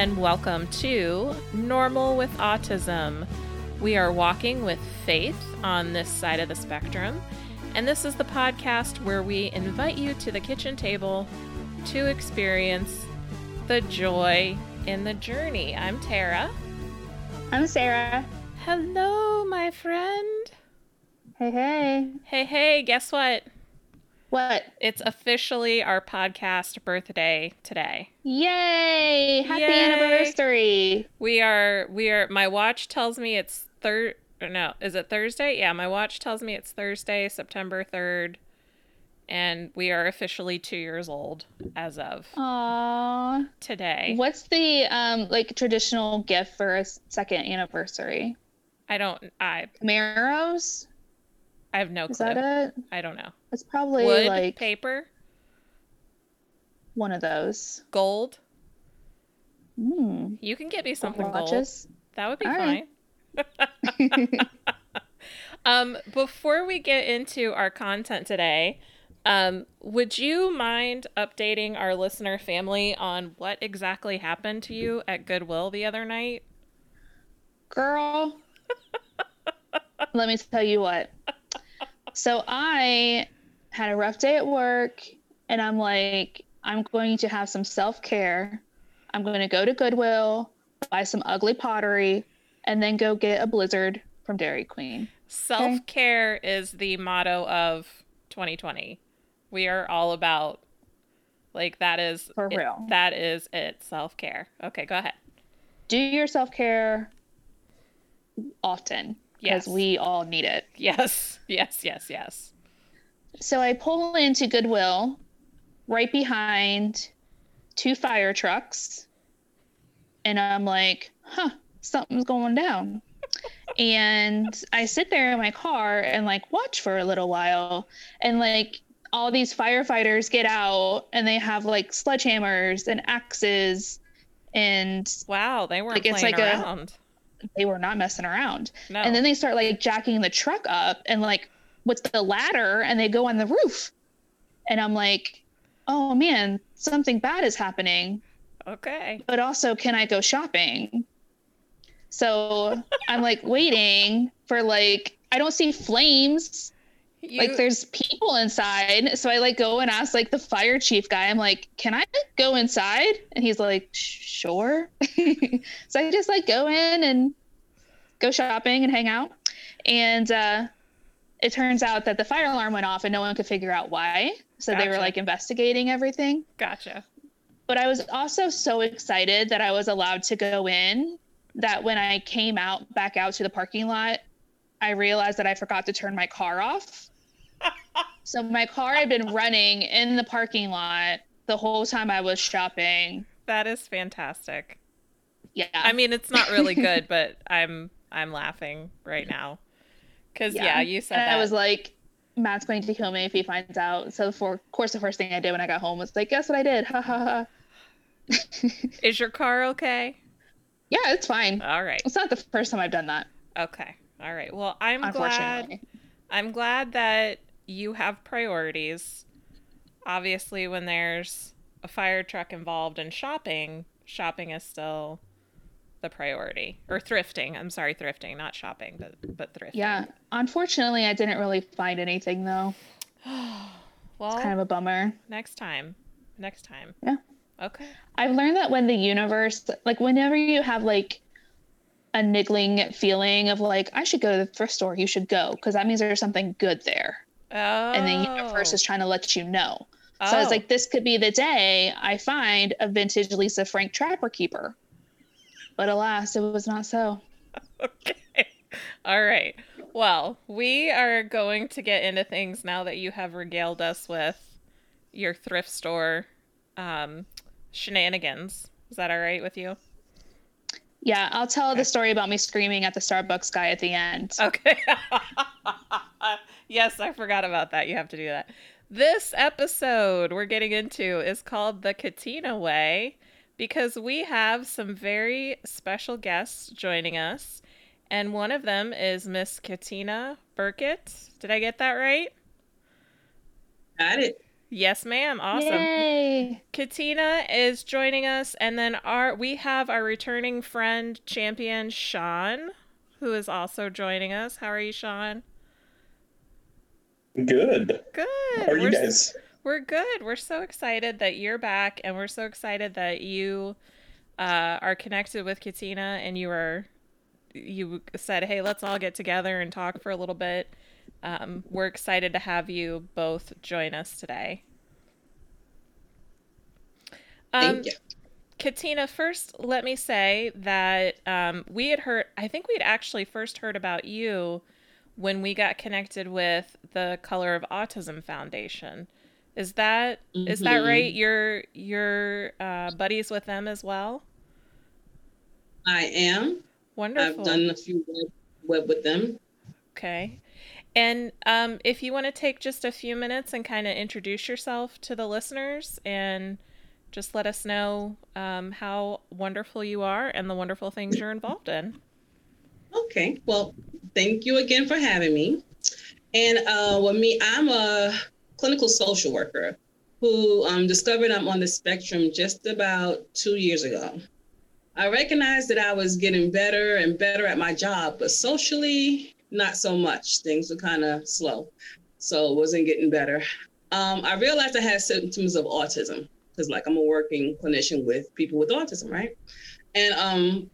and welcome to Normal with Autism. We are walking with faith on this side of the spectrum, and this is the podcast where we invite you to the kitchen table to experience the joy in the journey. I'm Tara. I'm Sarah. Hello, my friend. Hey, hey. Hey, hey, guess what? What? It's officially our podcast birthday today. Yay! Happy Yay. anniversary. We are we are my watch tells me it's third no, is it Thursday? Yeah, my watch tells me it's Thursday, September 3rd. And we are officially 2 years old as of Aww. today. What's the um like traditional gift for a second anniversary? I don't I Camaros? I have no Is clue. that it? I don't know. It's probably Wood, like paper, one of those. gold. Hmm. You can get me something gold. Watches. That would be All fine. right. Um, before we get into our content today, um, would you mind updating our listener family on what exactly happened to you at Goodwill the other night? Girl, let me tell you what. So I had a rough day at work, and I'm like, I'm going to have some self care. I'm going to go to Goodwill, buy some ugly pottery, and then go get a blizzard from Dairy Queen. Self care is the motto of 2020. We are all about, like, that is For it- real. that is it. Self care. Okay, go ahead. Do your self care often because Yes. we all need it. Yes, yes, yes, yes. So I pull into Goodwill right behind two fire trucks. And I'm like, huh, something's going down. and I sit there in my car and like watch for a little while. And like all these firefighters get out and they have like sledgehammers and axes. And Wow, they weren't Like, it's playing like a- around. They were not messing around. No. And then they start like jacking the truck up and like with the ladder and they go on the roof. And I'm like, oh man, something bad is happening. okay. But also, can I go shopping? So I'm like waiting for like, I don't see flames. You, Like there's people inside. So I like go and ask like the fire chief guy, I'm like, can I go inside? And he's like, sure. so I just like go in and go shopping and hang out. And uh, it turns out that the fire alarm went off and no one could figure out why. So they were like investigating everything. gotcha. But I was also so excited that I was allowed to go in that when I came out back out to the parking lot, I realized that I forgot to turn my car off. So my car had been running in the parking lot the whole time I was shopping. That is fantastic. Yeah. I mean, it's not really good, but I'm I'm laughing right now because yeah. you said and that. I was like, Matt's going to kill me if he finds out. So for of course the first thing I did when I got home was like, guess what I did? Ha ha ha. is your car okay? Yeah, it's fine. All right. It's not the first time I've done that, Okay. All right. Well, I'm glad. I'm glad that you have priorities. Obviously, when there's a fire truck involved in shopping, shopping is still the priority. Or thrifting. I'm sorry, thrifting, not shopping, but but thrifting. Yeah. Unfortunately, I didn't really find anything though. Well, Kind of a bummer. next time. Next time. Yeah. Okay. I've learned that when the universe, like whenever you have like a niggling feeling of like, I should go to the thrift store, you should go, because that means there's something good there. Oh. And the universe is trying to let you know. So I was Oh. like, this could be the day I find a vintage Lisa Frank Trapper Keeper. But alas, it was not so. Okay. All right. Well, we are going to get into things now that you have regaled us with your thrift store um, shenanigans. Is that all right with you? Yeah, I'll tell the story about me screaming at the Starbucks guy at the end. Okay. yes, I forgot about that. You have to do that. This episode we're getting into is called The Katina Way because we have some very special guests joining us. And one of them is Miss Katina Burkett. Did I get that right? Got it. Yes, ma'am. Awesome. Yay. Katina is joining us, and then our we have our returning friend champion Sean, who is also joining us. How are you, Sean? Good. Good. How are you We're s- guys? We're good. We're so excited that you're back, and we're so excited that you uh, are connected with Katina, and you are you said, "Hey, let's all get together and talk for a little bit." Um, we're excited to have you both join us today. Um, Thank you. Katina, first, let me say that um, we had heard, I think we'd actually first heard about you when we got connected with the Color of Autism Foundation. Is that is that Mhm. right? You're you're uh, buddies with them as well. I am. Wonderful. I've done a few web, web with them. Okay. And um, if you want to take just a few minutes and kind of introduce yourself to the listeners and just let us know um, how wonderful you are and the wonderful things you're involved in. Okay. Well, thank you again for having me. And uh, with me, I'm a clinical social worker who um, discovered I'm on the spectrum just about two years ago. I recognized that I was getting better and better at my job, but socially, not so much. Things were kind of slow. So it wasn't getting better. Um, I realized I had symptoms of autism because, like, I'm a working clinician with people with autism, right? And um,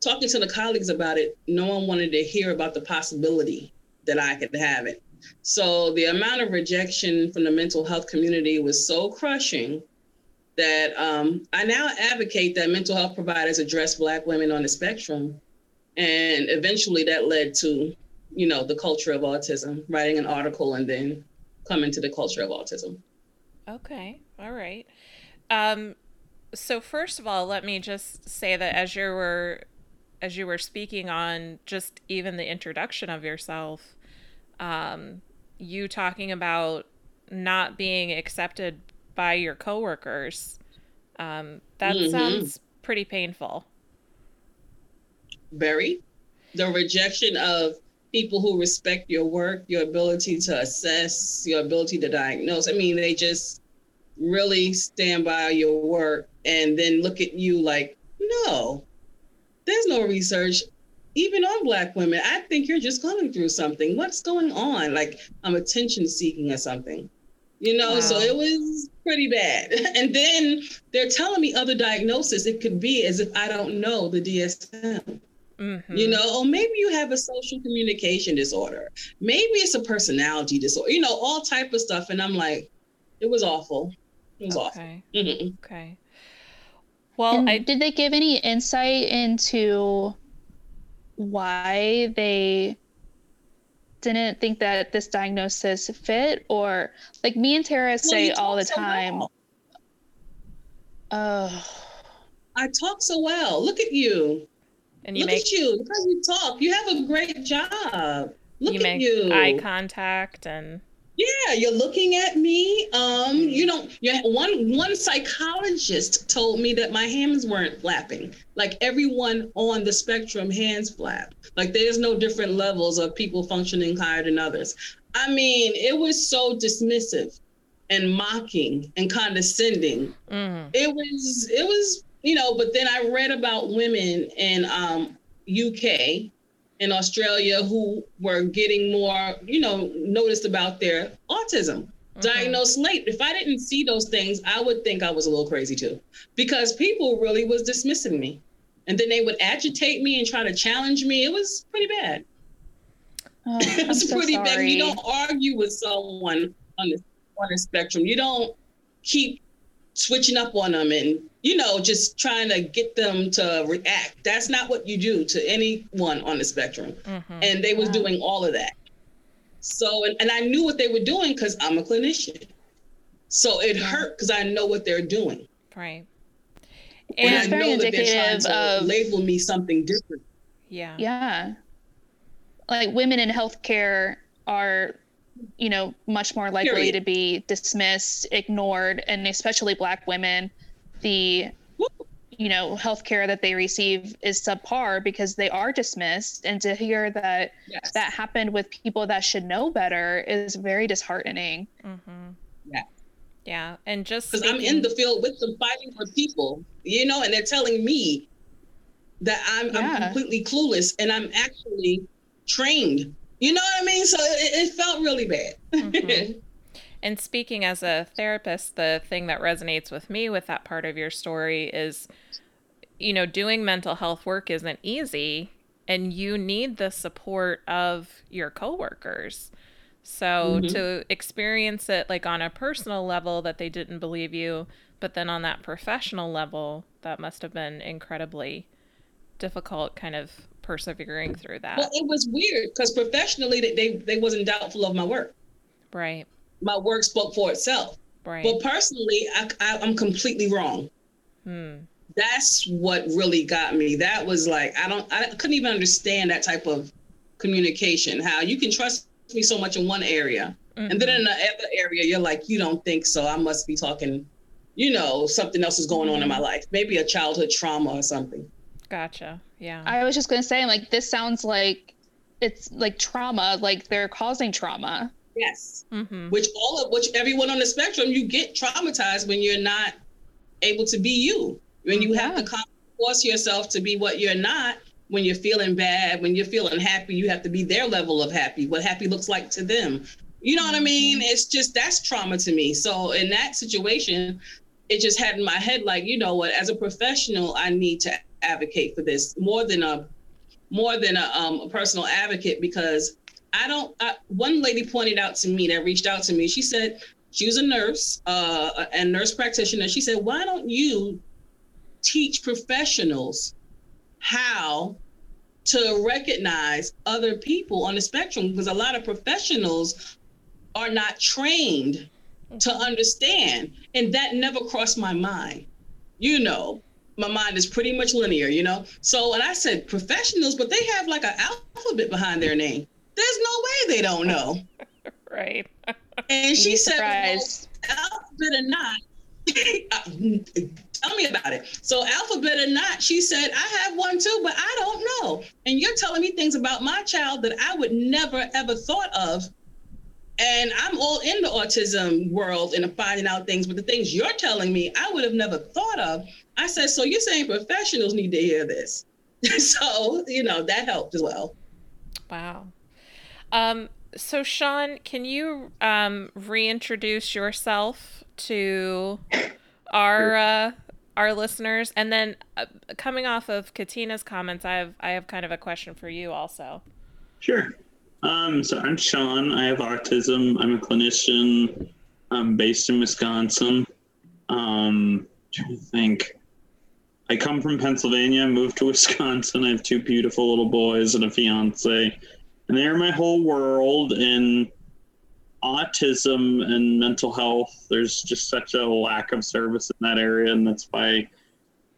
talking to the colleagues about it, no one wanted to hear about the possibility that I could have it. So the amount of rejection from the mental health community was so crushing that um, I now advocate that mental health providers address Black women on the spectrum. And eventually that led to, you know, the culture of autism, writing an article and then coming to the culture of autism. Okay. All right. Um, so first of all, let me just say that as you were as you were speaking on just even the introduction of yourself, um, you talking about not being accepted by your coworkers, um, that Mhm. sounds pretty painful. very. The rejection of people who respect your work, your ability to assess, your ability to diagnose. I mean, they just really stand by your work and then look at you like, no, there's no research. Even on Black women, I think you're just going through something. What's going on? Like I'm attention seeking or something. You know, so it was pretty bad. And then they're telling me other diagnosis. It could be as if I don't know the DSM Mm-hmm. you know or maybe you have a social communication disorder maybe it's a personality disorder you know all type of stuff and i'm like it was awful it was awful Okay. Mhm. Okay. Well, I did they give any insight into why they didn't think that this diagnosis fit or like me and Tara say you all the talk so time well. oh i talk so well look at you and you look make at you how you talk. You have a great job. Look you at you. eye contact and yeah you're looking at me. Um you know yeah one one psychologist told me that my hands weren't flapping. Like everyone on the spectrum hands flap. Like there's no different levels of people functioning higher than others. I mean it was so dismissive and mocking and condescending. Mm, it was it was you know but then i read about women in um uk in australia who were getting more you know noticed about their autism. Diagnosed late. If i didn't see those things i would think i was a little crazy too because people really was dismissing me. And then they would agitate me and try to challenge me. It was pretty bad. Oh, it was so pretty bad. Sorry. you don't argue with someone on the on the spectrum. You don't keep switching up on them and you know just trying to get them to react that's not what you do to anyone on the spectrum Mhm. and they was Wow. doing all of that so and, and i knew what they were doing because i'm a clinician so it hurt because i know what they're doing Right. and And It's i very know that they're trying indicative to of- label me something different yeah. yeah like women in healthcare are you know much more likely Period. to be dismissed ignored and especially black women the you know healthcare that they receive is subpar because they are dismissed and to hear that yes that happened with people that should know better is very disheartening Mm-hmm. Yeah. Yeah, and just because I'm in the field with them fighting for people, you know, and they're telling me that I'm, yeah. I'm completely clueless and I'm actually trained. You know what I mean? So it, it felt really bad. Mm-hmm. and speaking as a therapist, the thing that resonates with me with that part of your story is, you know, doing mental health work isn't easy, and you need the support of your coworkers. So mm-hmm. to experience it like on a personal level that they didn't believe you, but then on that professional level, that must have been incredibly difficult kind of persevering through that. Well, it was weird because professionally they, they wasn't doubtful of my work. Right. My work spoke for itself. Right. But personally, I, I am completely wrong. Hmm. That's what really got me. That was like I don't I couldn't even understand that type of communication. How you can trust me so much in one area. Mm-hmm. And then in the other area, you're like, you don't think so. I must be talking, you know, something else is going on in my mm-hmm. life. Maybe a childhood trauma or something. Gotcha. Yeah. I was just going to say, like, this sounds like it's like trauma, like they're causing trauma. Yes. Mm-hmm. Which all of which everyone on the spectrum, you get traumatized when you're not able to be you. When you yeah. have to force yourself to be what you're not, when you're feeling bad, when you're feeling happy, you have to be their level of happy, what happy looks like to them. You know what I mean? Mm-hmm. It's just that's trauma to me. So in that situation, it just had in my head like, you know what, as a professional, I need to advocate for this more than a more than a, um, a personal advocate because I don't. I, one lady pointed out to me that reached out to me. She said she was a nurse, uh, a nurse practitioner. She said, "Why don't you teach professionals how to recognize other people on the spectrum because a lot of professionals are not trained to understand and that never crossed my mind you know my mind is pretty much linear you know so and i said professionals but they have like an alphabet behind their name there's no way they don't know right and she said well, alphabet or not Tell me about it. So, alphabet or not, she said, I have one too, but I don't know. And you're telling me things about my child that I would never ever thought of. And I'm all in the autism world and finding out things, but the things you're telling me, I would have never thought of. I said, So you're saying professionals need to hear this? so, you know, that helped as well. Wow. Um, so, Sean, can you um, reintroduce yourself to our uh, our listeners. And then uh, coming off of Katina's comments, I have I have kind of a question for you also. Sure. Um, so I'm Sean. I have autism. I'm a clinician. I'm based in Wisconsin. Um, trying to think. I come from Pennsylvania. Moved to Wisconsin. I have two beautiful little boys and a fiance, and they're my whole world. And autism and mental health, there's just such a lack of service in that area, and that's why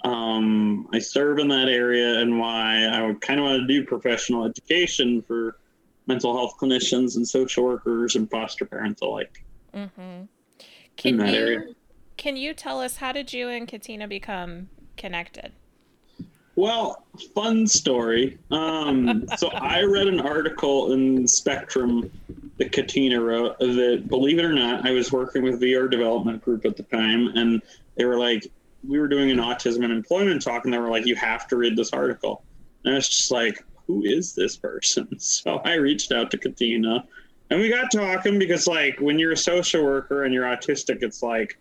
um, I serve in that area and why I would kind of want to do professional education for mental health clinicians and social workers and foster parents alike. Mm-hmm. Can in that you, area. Can you tell us how did you and Katina become connected? Well, fun story. Um, so I read an article in Spectrum that Katina wrote that, believe it or not, I was working with VR Development Group at the time, and they were like, we were doing an autism and employment talk, and they were like, you have to read this article. And I was just like, who is this person? So I reached out to Katina, and we got talking because, like, when you're a social worker and you're autistic, it's like,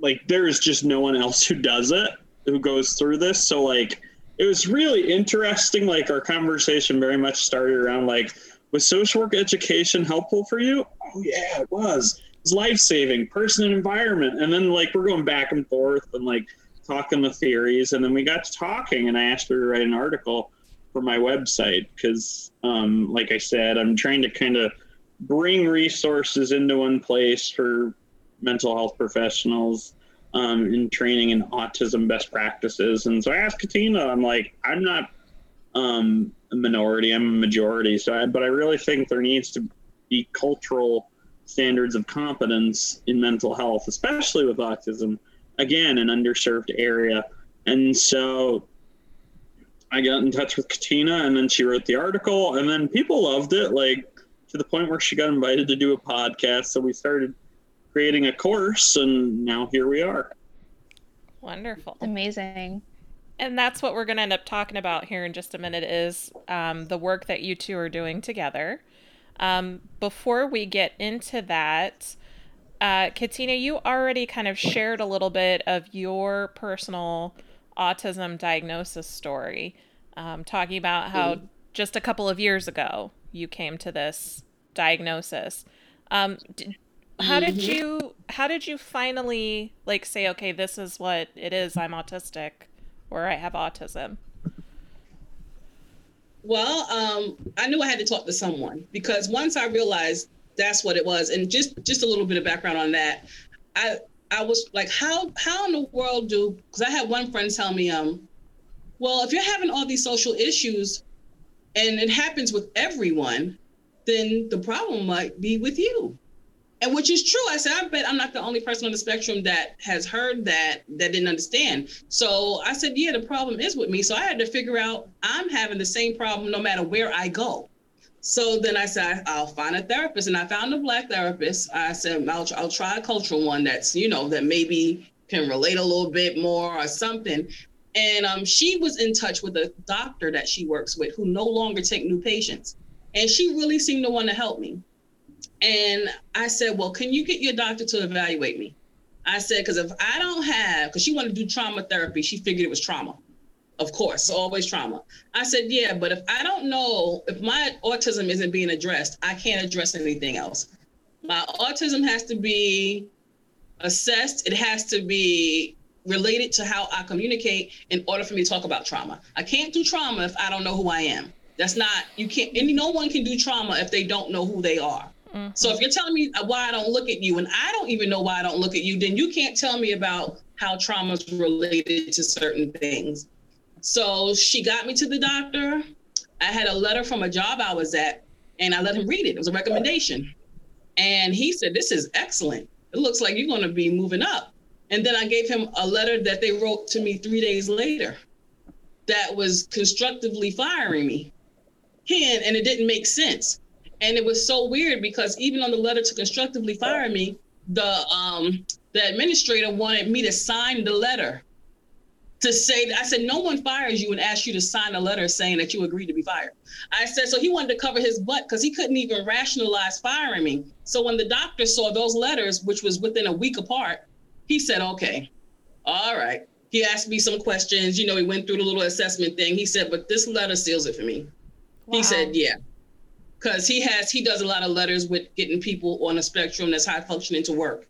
like there is just no one else who does it who goes through this. So like it was really interesting. Like our conversation very much started around like, was social work education helpful for you? Oh yeah, it was. It was life saving, person and environment. And then like we're going back and forth and like talking the theories. And then we got to talking and I asked her to write an article for my website because um, like I said, I'm trying to kind of bring resources into one place for mental health professionals um, in training in autism best practices. And so I asked Katina, I'm like, I'm not um, a minority, I'm a majority. So, I, but I really think there needs to be cultural standards of competence in mental health, especially with autism. Again, an underserved area. And so I got in touch with Katina, and then she wrote the article, and then people loved it, like to the point where she got invited to do a podcast. So we started creating a course, and now here we are. Wonderful. Amazing. And that's what we're going to end up talking about here in just a minute is um, the work that you two are doing together. Um, before we get into that, uh, Katina, you already kind of shared a little bit of your personal autism diagnosis story, um, talking about how mm. just a couple of years ago you came to this diagnosis. Um, did, how did mm-hmm. you how did you finally like say okay this is what it is i'm autistic or i have autism well um, i knew i had to talk to someone because once i realized that's what it was and just just a little bit of background on that i i was like how how in the world do because i had one friend tell me um well if you're having all these social issues and it happens with everyone then the problem might be with you and which is true. I said, I bet I'm not the only person on the spectrum that has heard that that didn't understand. So I said, yeah, the problem is with me. So I had to figure out I'm having the same problem no matter where I go. So then I said, I'll find a therapist, and I found a black therapist. I said, I'll, I'll try a cultural one that's you know that maybe can relate a little bit more or something. And um, she was in touch with a doctor that she works with who no longer take new patients, and she really seemed to want to help me. And I said, Well, can you get your doctor to evaluate me? I said, Because if I don't have, because she wanted to do trauma therapy, she figured it was trauma. Of course, always trauma. I said, Yeah, but if I don't know, if my autism isn't being addressed, I can't address anything else. My autism has to be assessed, it has to be related to how I communicate in order for me to talk about trauma. I can't do trauma if I don't know who I am. That's not, you can't, and no one can do trauma if they don't know who they are. Mm-hmm. So if you're telling me why I don't look at you and I don't even know why I don't look at you, then you can't tell me about how trauma is related to certain things. So she got me to the doctor. I had a letter from a job I was at and I let him read it. It was a recommendation. And he said, This is excellent. It looks like you're going to be moving up. And then I gave him a letter that they wrote to me three days later that was constructively firing me. And, and it didn't make sense. And it was so weird because even on the letter to constructively fire me, the um the administrator wanted me to sign the letter to say I said no one fires you and asks you to sign a letter saying that you agreed to be fired. I said so he wanted to cover his butt because he couldn't even rationalize firing me. So when the doctor saw those letters, which was within a week apart, he said, "Okay, all right." He asked me some questions. You know, he went through the little assessment thing. He said, "But this letter seals it for me." Wow. He said, "Yeah." because he has he does a lot of letters with getting people on a spectrum that's high functioning to work,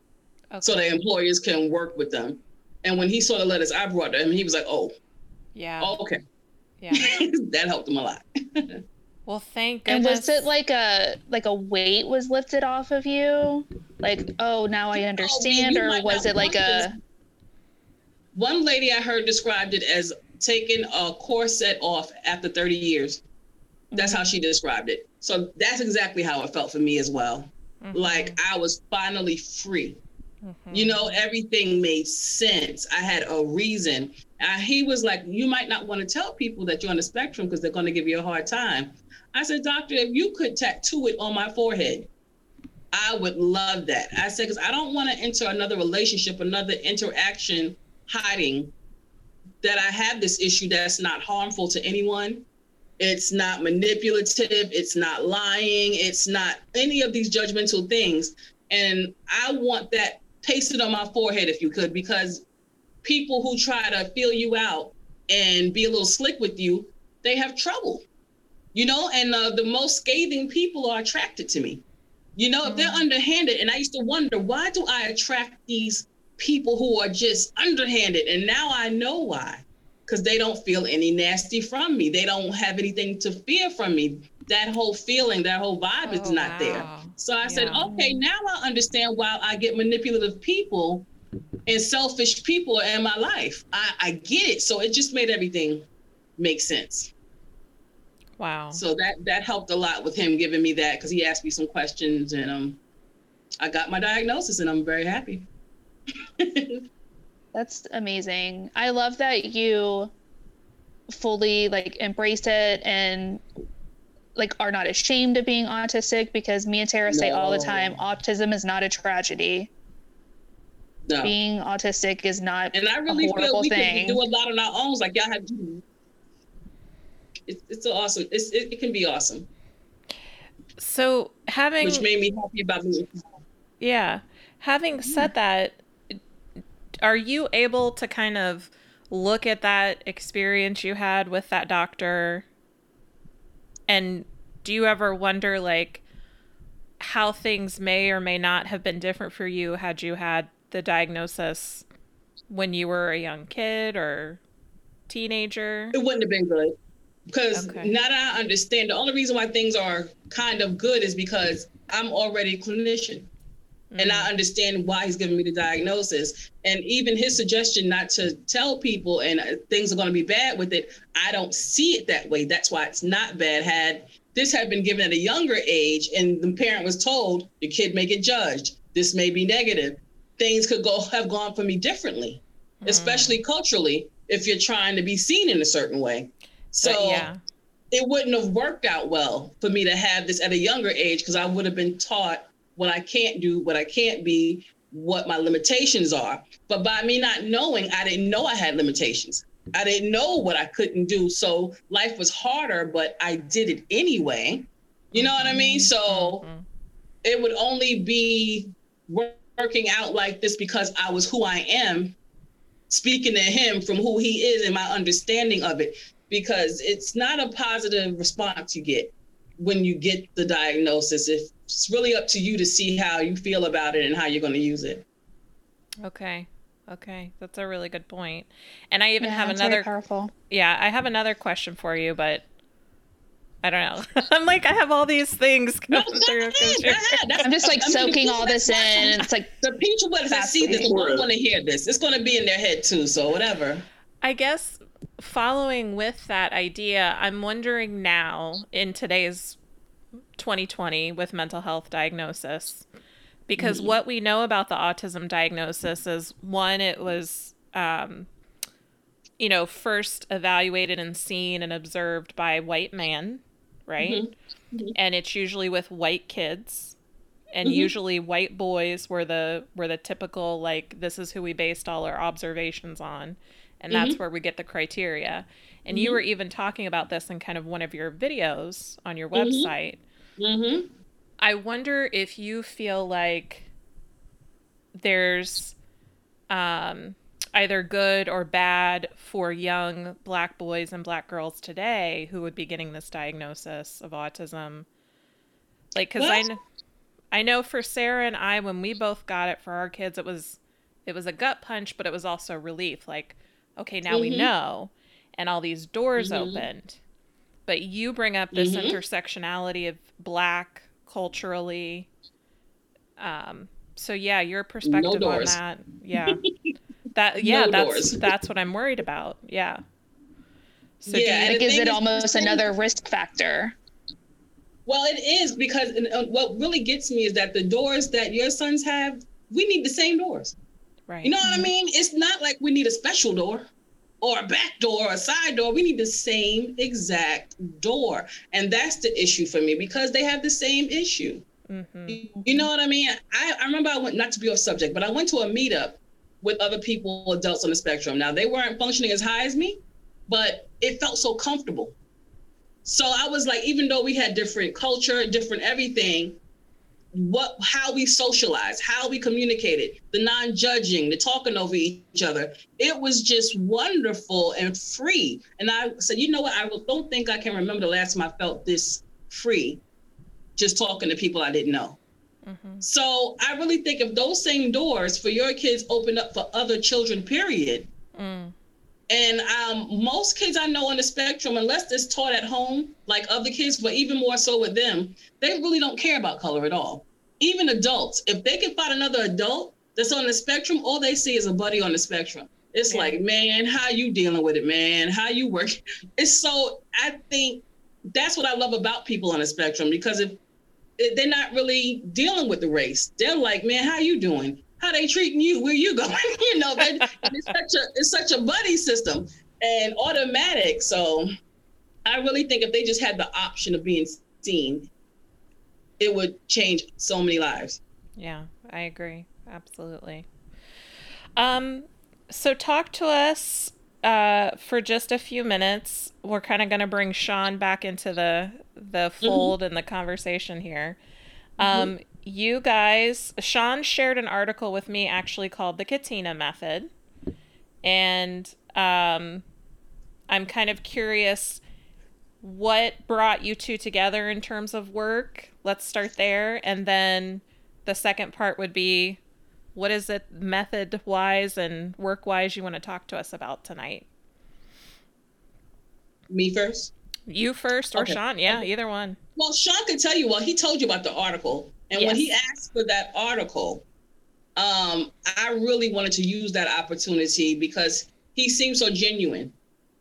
okay. so the employers can work with them. And when he saw the letters I brought to him, he was like, "Oh, yeah, oh, okay, yeah, that helped him a lot." well, thank goodness. And was it like a like a weight was lifted off of you? Like, oh, now I understand, oh, man, or was it like a? One lady I heard described it as taking a corset off after 30 years. That's how she described it. So that's exactly how it felt for me as well. Mm-hmm. Like I was finally free. Mm-hmm. You know, everything made sense. I had a reason. Uh, he was like, You might not want to tell people that you're on the spectrum because they're going to give you a hard time. I said, Doctor, if you could tattoo it on my forehead, I would love that. I said, Because I don't want to enter another relationship, another interaction hiding that I have this issue that's not harmful to anyone it's not manipulative. It's not lying. It's not any of these judgmental things. And I want that pasted on my forehead if you could, because people who try to feel you out and be a little slick with you, they have trouble. You know, and uh, the most scathing people are attracted to me. You know, mm-hmm. if they're mm. underhanded, and I used to wonder, why do I attract these people who are just underhanded? And now I know why because they don't feel any nasty from me. They don't have anything to fear from me. That whole feeling, that whole vibe oh, is not wow. there. So I yeah. said, okay, now I understand why I get manipulative people and selfish people in my life. I, I get it. So it just made everything make sense. Wow. So that that helped a lot with him giving me that because he asked me some questions and um I got my diagnosis and I'm very happy. That's amazing. I love that you fully like embrace it and like are not ashamed of being autistic because me and Tara no. say all the time autism is not a tragedy. No. Being autistic is not and I really feel we thing. can do a lot on our own. Like y'all have to. It's it's awesome. It's it, it can be awesome. So having which made me happy about me. Yeah, having said that, are you able to kind of look at that experience you had with that doctor and do you ever wonder like how things may or may not have been different for you had you had the diagnosis when you were a young kid or teenager? It wouldn't have been good. Because okay. now that I understand, the only reason why things are kind of good is because I'm already a clinician. Mm-hmm. And I mm. understand why he's giving me the diagnosis. And even his suggestion not to tell people and uh, things are going to be bad with it, I don't see it that way. That's why it's not bad. Had this had been given at a younger age and the parent was told, your kid may get judged, this may be negative, things could go have gone for me differently, mm. especially culturally, if you're trying to be seen in a certain way. So but yeah. it wouldn't have worked out well for me to have this at a younger age because I would have been taught what I can't do, what I can't be, what my limitations are. But by me not knowing, I didn't know I had limitations. I didn't know what I couldn't do. So life was harder, but I did it anyway. You know what I mean? So mm-hmm. it would only be working out like this because I was who I am, speaking to him from who he is and my understanding of it. Because it's not a positive response you get when you get the diagnosis. If it's really up to you to see how you feel about it and how you're going to use it. Okay. Okay, that's a really good point. And I even yeah, have another powerful. Yeah, I have another question for you, but I don't know. I'm like I have all these things coming through. I'm just like soaking all this in. And it's like the people that see this won't want to hear this. It's going to be in their head too. So whatever. I guess following with that idea, I'm wondering now in today's 2020 with mental health diagnosis because mm-hmm. what we know about the autism diagnosis is one it was um, you know first evaluated and seen and observed by white man right mm-hmm. Mm-hmm. and it's usually with white kids and mm-hmm. usually white boys were the were the typical like this is who we based all our observations on and that's mm-hmm. where we get the criteria and you mm-hmm. were even talking about this in kind of one of your videos on your website Mm-hmm. I wonder if you feel like there's um, either good or bad for young black boys and black girls today who would be getting this diagnosis of autism. Like, because I, know, I know for Sarah and I, when we both got it for our kids, it was it was a gut punch, but it was also relief. Like, okay, now mm-hmm. we know, and all these doors mm-hmm. opened but you bring up this mm-hmm. intersectionality of black culturally. Um so yeah your perspective no on that yeah. That yeah no that's doors. that's what i'm worried about yeah. So yeah and it gives it almost another risk factor? Well it is because what really gets me is that the doors that your sons have we need the same doors. Right. You know what i mean? It's not like we need a special door or a back door or a side door. We need the same exact door. And that's the issue for me because they have the same issue. Mm-hmm. You know what I mean? I, I remember I went, not to be off subject, but I went to a meetup with other people, adults on the spectrum. Now, they weren't functioning as high as me, but it felt so comfortable. So I was like, even though we had different culture, different everything, what how we socialized, how we communicated, the non-judging, the talking over each other. It was just wonderful and free. And I said, you know what? I don't think I can remember the last time I felt this free, just talking to people I didn't know. Mm-hmm. So I really think if those same doors for your kids open up for other children, period. Mm. And um, most kids I know on the spectrum, unless it's taught at home, like other kids, but even more so with them, they really don't care about color at all. Even adults, if they can find another adult that's on the spectrum, all they see is a buddy on the spectrum. It's yeah. like, man, how you dealing with it, man? How you work? It's so. I think that's what I love about people on the spectrum because if, if they're not really dealing with the race, they're like, man, how you doing? How they treating you, where you going. you know, it's such a it's such a buddy system and automatic. So I really think if they just had the option of being seen, it would change so many lives. Yeah, I agree. Absolutely. Um, so talk to us uh, for just a few minutes. We're kind of going to bring Sean back into the the fold mm-hmm. and the conversation here. Um, mm-hmm. You guys, Sean shared an article with me actually called the Katina Method, and um, I'm kind of curious what brought you two together in terms of work. Let's start there, and then the second part would be what is it method wise and work wise you want to talk to us about tonight? Me first? You first or okay. Sean? Yeah, okay. either one. Well, Sean could tell you, well, he told you about the article. And yes. when he asked for that article, um, I really wanted to use that opportunity because he seemed so genuine,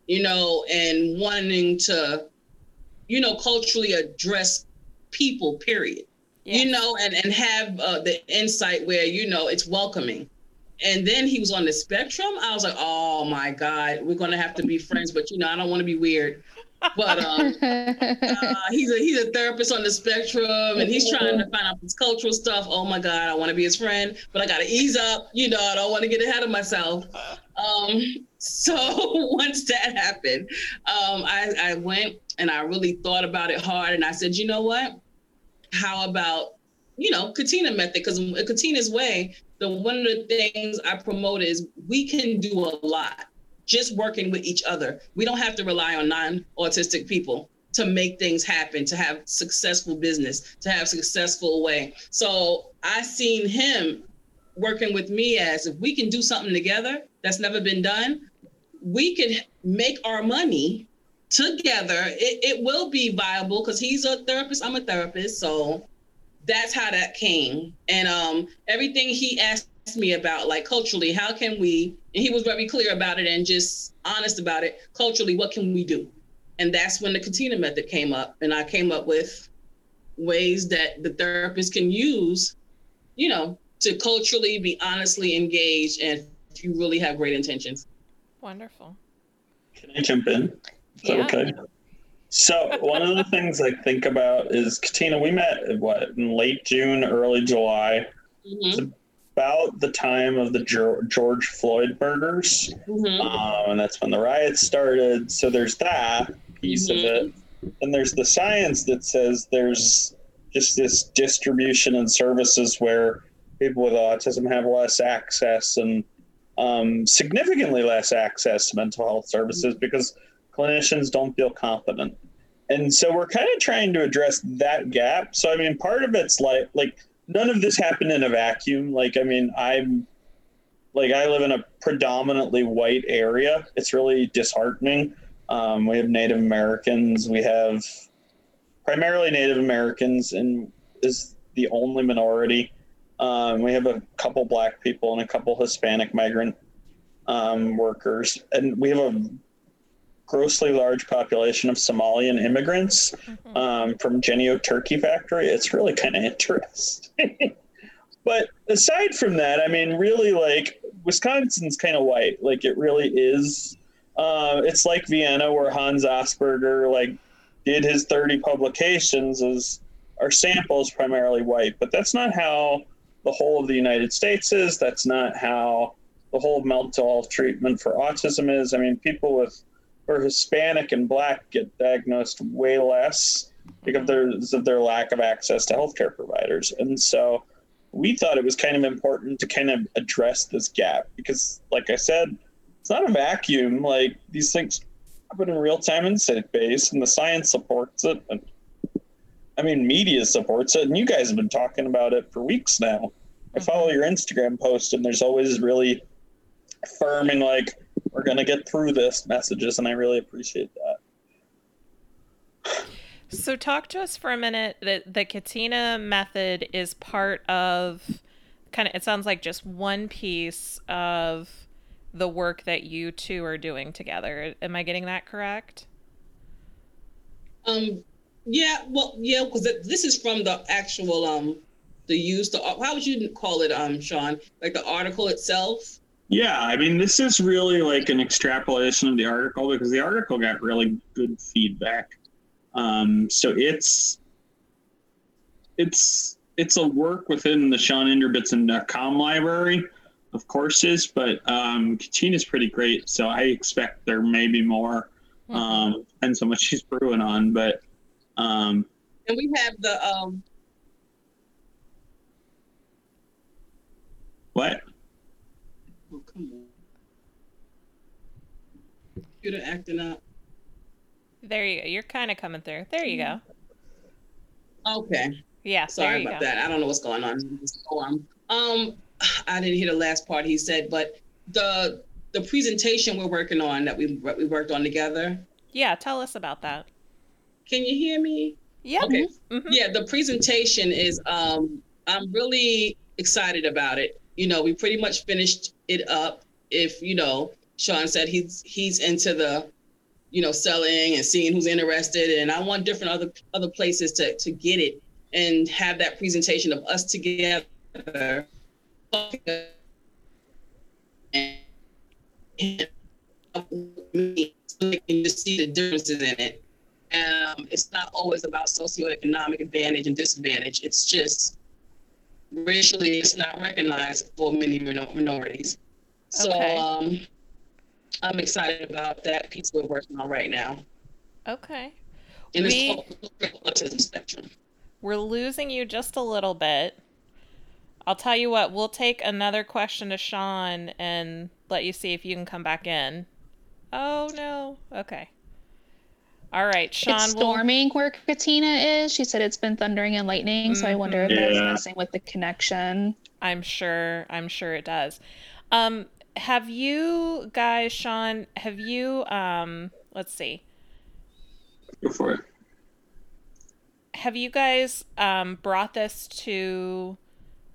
you know, and wanting to, you know, culturally address people, period yes. you know, and and have uh, the insight where you know it's welcoming. And then he was on the spectrum. I was like, oh my god, we're gonna have to be friends, but you know, I don't want to be weird. But um, uh, he's a he's a therapist on the spectrum, and he's trying to find out his cultural stuff. Oh my god, I want to be his friend, but I gotta ease up. You know, I don't want to get ahead of myself. Um, so once that happened, um, I, I went and I really thought about it hard, and I said, you know what? how about you know katina method because katina's way the one of the things i promote is we can do a lot just working with each other we don't have to rely on non-autistic people to make things happen to have successful business to have successful way so i seen him working with me as if we can do something together that's never been done we can make our money together, it, it will be viable because he's a therapist, I'm a therapist. So that's how that came. And um, everything he asked me about, like culturally, how can we, and he was very clear about it and just honest about it. Culturally, what can we do? And that's when the Katina method came up. And I came up with ways that the therapist can use, you know, to culturally be honestly engaged and if you really have great intentions. Wonderful. Can I jump in? Is Yeah. Okay. So one of the things I think about is Katina. We met what in late June, early July. Mm-hmm. About the time of the George Floyd murders, mm-hmm. um, and that's when the riots started. So there's that piece mm-hmm. of it, and there's the science that says there's just this distribution and services where people with autism have less access and um, significantly less access to mental health services because clinicians don't feel confident. And so we're kind of trying to address that gap. So I mean, part of it's like like none of this happened in a vacuum. Like I mean, I'm like I live in a predominantly white area. It's really disheartening. Um, we have Native Americans. We have primarily Native Americans, and is the only minority. Um, we have a couple black people and a couple Hispanic migrant um, workers, and we have a grossly large population of Somalian immigrants mm-hmm. um, from Jennie-O Turkey Factory. It's really kind of interesting. but aside from that, I mean, really, like Wisconsin's kind of white. Like it really is. Uh, it's like Vienna, where Hans Asperger like did his thirty publications. As our sample is primarily white, but that's not how the whole of the United States is. That's not how the whole mental treatment for autism is. I mean, people with or Hispanic and Black get diagnosed way less because mm-hmm. of their lack of access to healthcare providers. And so we thought it was kind of important to kind of address this gap because, like I said, it's not a vacuum. Like these things happen in real time and sick base, and the science supports it. And I mean, media supports it, and you guys have been talking about it for weeks now. I follow mm-hmm. your Instagram post, and there's always really affirming, like, we're going to get through this messages, and I really appreciate that. So, talk to us for a minute. The, the Katina method is part of kind of, it sounds like just one piece of the work that you two are doing together. Am I getting that correct? Um, yeah, well, yeah, because this is from the actual, um, the use, the, how would you call it, um, Sean? Like the article itself? Yeah, I mean, this is really like an extrapolation of the article because the article got really good feedback. Um, so it's it's it's a work within the Sean Inderbitzen.com library. of courses, but um, Katina's pretty great, so I expect there may be more. Mm-hmm. Um, depends on what she's brewing on, but um, And we have the um what? Come on. Computer acting up. There you go. You're kind of coming through. There you go. Okay. Yeah. Sorry about go. that. I don't know what's going on. Um, I didn't hear the last part he said, but the the presentation we're working on that we we worked on together. Yeah. Tell us about that. Can you hear me? Yeah. Okay. Mhm. Yeah, the presentation is um I'm really excited about it. You know, we pretty much finished it up. If you know, Sean said he's he's into the you know selling and seeing who's interested and I want different other other places to to get it and have that presentation of us together and me can just see the differences in it um, it's not always about socioeconomic advantage and disadvantage. It's just racially, it's not recognized for many minorities. So Okay. um, I'm excited about that piece we're working on right now. Okay. And We- autism spectrum. We're losing you just a little bit. I'll tell you what, we'll take another question to Sean and let you see if you can come back in. Oh no. Okay. All right, Sean. it's we'll- storming where Katina is. She said it's been thundering and lightning, so I wonder if that's messing with the connection. I'm sure. I'm sure it does. Um, have you guys, Sean? Have you? Um, let's see. Go for it. Have you guys um, brought this to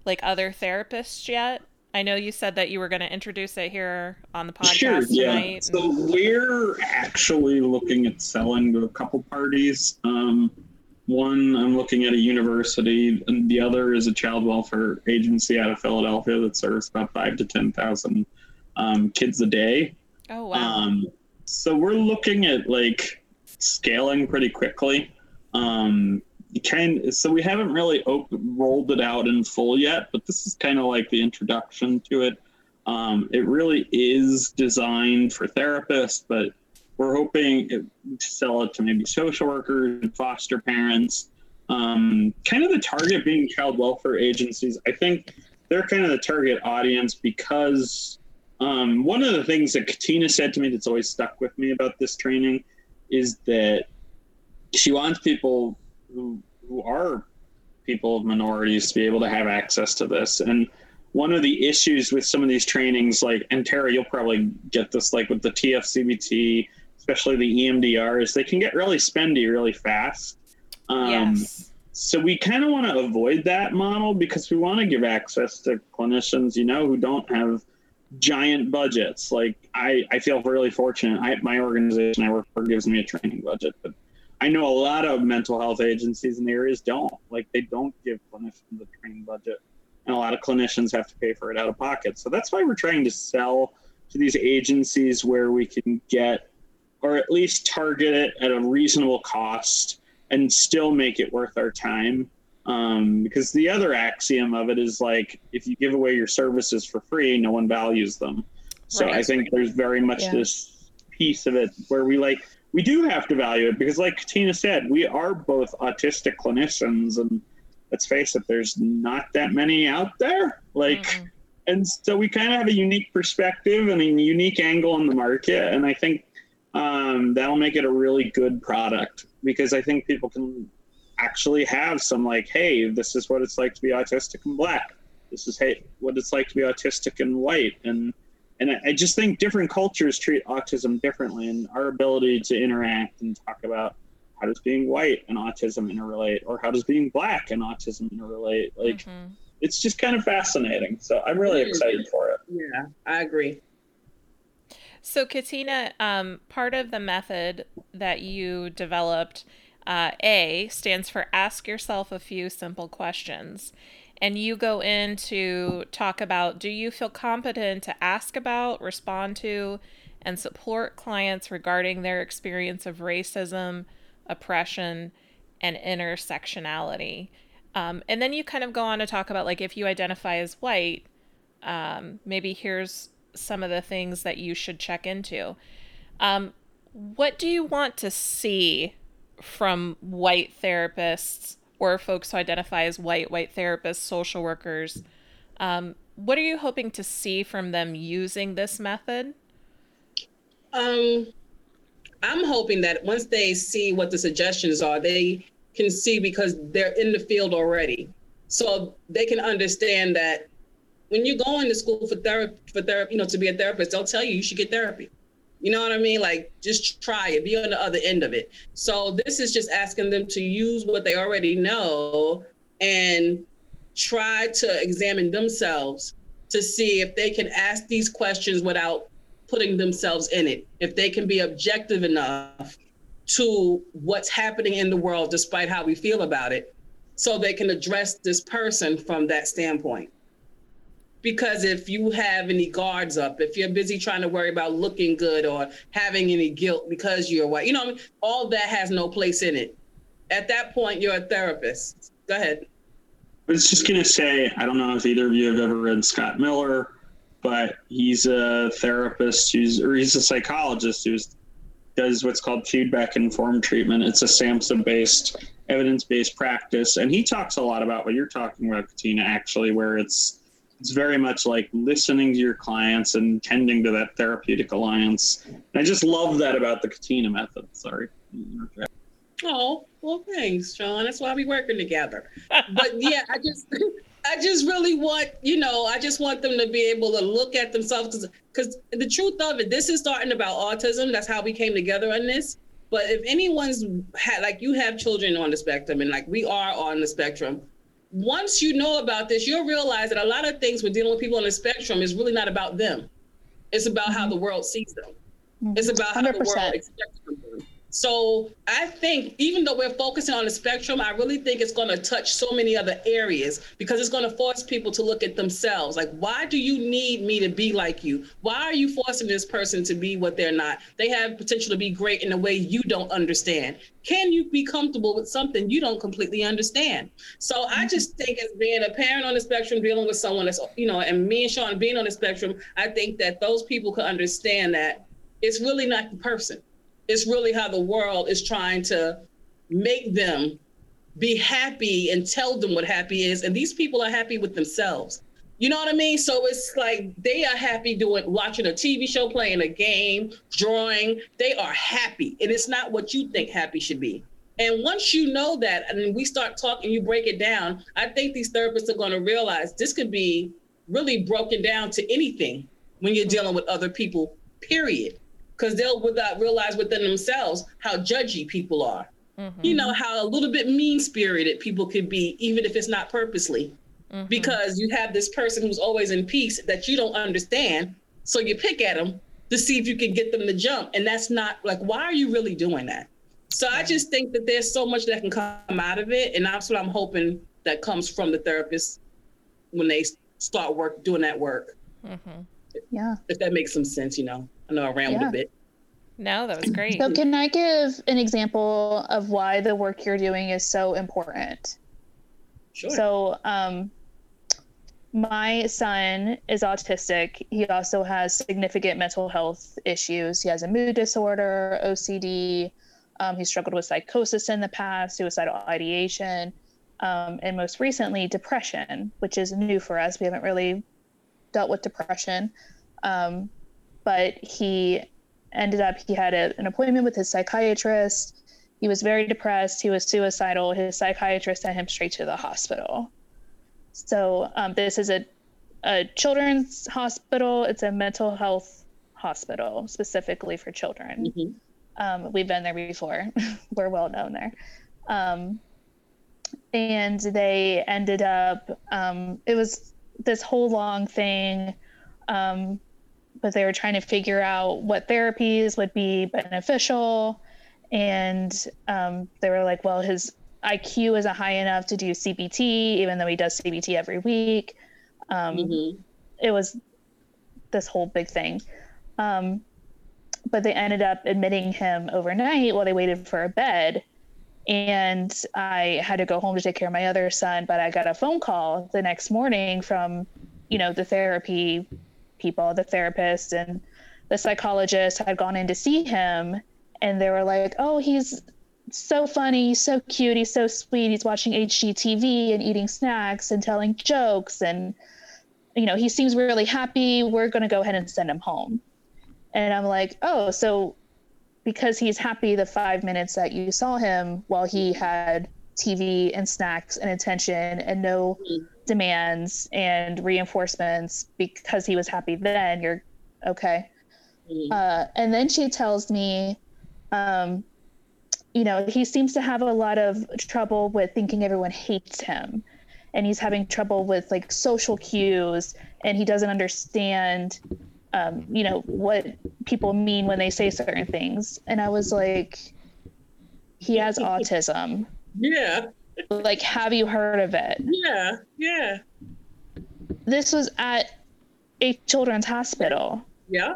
like other therapists yet? I know you said that you were going to introduce it here on the podcast Sure, yeah. tonight. So we're actually looking at selling to a couple parties. Um, one, I'm looking at a university, and the other is a child welfare agency out of Philadelphia that serves about five to ten thousand um, kids a day. oh wow. Um, so we're looking at like scaling pretty quickly. Um, kind so we haven't really rolled it out in full yet, but this is kind of like the introduction to it. Um, it really is designed for therapists, but we're hoping it, to sell it to maybe social workers, and foster parents, um, kind of the target being child welfare agencies. I think they're kind of the target audience because um, one of the things that Katina said to me that's always stuck with me about this training is that she wants people who who are people of minorities to be able to have access to this. And one of the issues with some of these trainings, like and Tara, you'll probably get this, like with the TFCBT, especially the EMDR, is they can get really spendy really fast. Um, yes. so we kind of want to avoid that model because we want to give access to clinicians, you know, who don't have giant budgets. Like I, I feel really fortunate. I, my organization I work for gives me a training budget, but I know a lot of mental health agencies in the areas don't. Like they don't give clinicians a training budget, and a lot of clinicians have to pay for it out of pocket. So that's why we're trying to sell to these agencies where we can get, or at least target it at a reasonable cost and still make it worth our time. Um, because the other axiom of it is like, if you give away your services for free, no one values them. So I think there's very much Yeah. this piece of it where we like, we do have to value it because, like Tina said, we are both autistic clinicians, and let's face it, there's not that many out there. Like, Mm-mm. and so we kind of have a unique perspective and a unique angle on the market and i think um, that'll make it a really good product because i think people can actually have some like hey this is what it's like to be autistic and black this is hey what it's like to be autistic and white and and I- i just think different cultures treat autism differently and our ability to interact and talk about how does being white and autism interrelate or how does being black and autism interrelate like Mhm. it's just kind of fascinating. So I'm really excited for it. Yeah, I agree. So, Katina, um, part of the method that you developed, uh, A, stands for ask yourself a few simple questions. And you go in to talk about do you feel competent to ask about, respond to, and support clients regarding their experience of racism, oppression, and intersectionality? Um, and then you kind of go on to talk about like if you identify as white, Um, maybe here's some of the things that you should check into. Um, what do you want to see from white therapists or folks who identify as white, white therapists, social workers? Um, what are you hoping to see from them using this method? Um, I'm hoping that once they see what the suggestions are, they can see because they're in the field already. So they can understand that when you go into school for therapy, for therapy, you know, to be a therapist, they'll tell you you should get therapy. You know what I mean? Like just try it, be on the other end of it. So this is just asking them to use what they already know and try to examine themselves to see if they can ask these questions without putting themselves in it. If they can be objective enough to what's happening in the world despite how we feel about it so they can address this person from that standpoint because if you have any guards up, if you're busy trying to worry about looking good or having any guilt because you're white, you know, all that has no place in it. At that point, you're a therapist. Go ahead. I was just going to say, I don't know if either of you have ever read Scott Miller, but he's a therapist who's, or he's a psychologist who does what's called feedback informed treatment. It's a SAMHSA based, evidence based practice. And he talks a lot about what you're talking about, Katina, actually, where it's, it's very much like listening to your clients and tending to that therapeutic alliance. And I just love that about the Katina method. Sorry. Oh, well, thanks, Sean. That's why we working together. But yeah, I just I just really want, you know, I just want them to be able to look at themselves because the truth of it, this is starting about autism. That's how we came together on this. But if anyone's had like you have children on the spectrum and like we are on the spectrum, once you know about this, you'll realize that a lot of things with dealing with people on the spectrum is really not about them. It's about mm-hmm. how the world sees them. Mm-hmm. It's about how 100%. the world expects them. So I think even though we're focusing on the spectrum, I really think it's going to touch so many other areas because it's going to force people to look at themselves. Like, why do you need me to be like you? Why are you forcing this person to be what they're not? They have potential to be great in a way you don't understand. Can you be comfortable with something you don't completely understand? So I mm-hmm. just think as being a parent on the spectrum, dealing with someone that's, you know, and me and Sean being on the spectrum, I think that those people could understand that it's really not the person it's really how the world is trying to make them be happy and tell them what happy is. And these people are happy with themselves. You know what I mean? So it's like they are happy doing watching a TV show, playing a game, drawing. They are happy. And it's not what you think happy should be. And once you know that, and we start talking, you break it down, I think these therapists are going to realize this could be really broken down to anything when you're hmm. dealing with other people, period because they'll without realize within themselves how judgy people are. Mm-hmm. You know how a little bit mean spirited people could be, even if it's not purposely, mm-hmm. because you have this person who's always in peace that you don't understand. So you pick at them to see if you can get them to jump, and that's not like why are you really doing that? So I just think that there's so much that can come out of it, and that's what I'm hoping that comes from the therapist when they start work doing that work. Mm-hmm. Yeah, if that makes some sense, you know. I know I rambled yeah. a bit. No, that was great. So, can I give an example of why the work you're doing is so important? Sure. So, um, my son is autistic. He also has significant mental health issues. He has a mood disorder, OCD. Um, he struggled with psychosis in the past, suicidal ideation, um, and most recently, depression, which is new for us. We haven't really dealt with depression. Um, but he ended up he had a, an appointment with his psychiatrist. He was very depressed. He was suicidal. His psychiatrist sent him straight to the hospital. So um, this is a, a children's hospital. It's a mental health hospital specifically for children. Mm-hmm. um, we've been there before. We're well known there. Um, and they ended up um, it was this whole long thing um, but they were trying to figure out what therapies would be beneficial. And um, they were like, well, his IQ isn't high enough to do CBT, even though he does CBT every week. Um, mm-hmm. It was this whole big thing. Um, but they ended up admitting him overnight while they waited for a bed. And I had to go home to take care of my other son, but I got a phone call the next morning from you know, the therapy people, the therapist and the psychologist had gone in to see him and they were like, "Oh, he's so funny, so cute, he's so sweet. He's watching HGTV and eating snacks and telling jokes and you know, he seems really happy. We're going to go ahead and send him home." And I'm like, "Oh, so because he's happy the 5 minutes that you saw him while he had TV and snacks and attention and no mm-hmm. Demands and reinforcements because he was happy then, you're okay." Mm-hmm. Uh, and then she tells me um, you know, he seems to have a lot of trouble with thinking everyone hates him. And he's having trouble with like social cues and he doesn't understand um, you know, what people mean when they say certain things. And I was like, he has autism. Yeah. Like, have you heard of it? Yeah. Yeah. This was at a children's hospital. Yeah.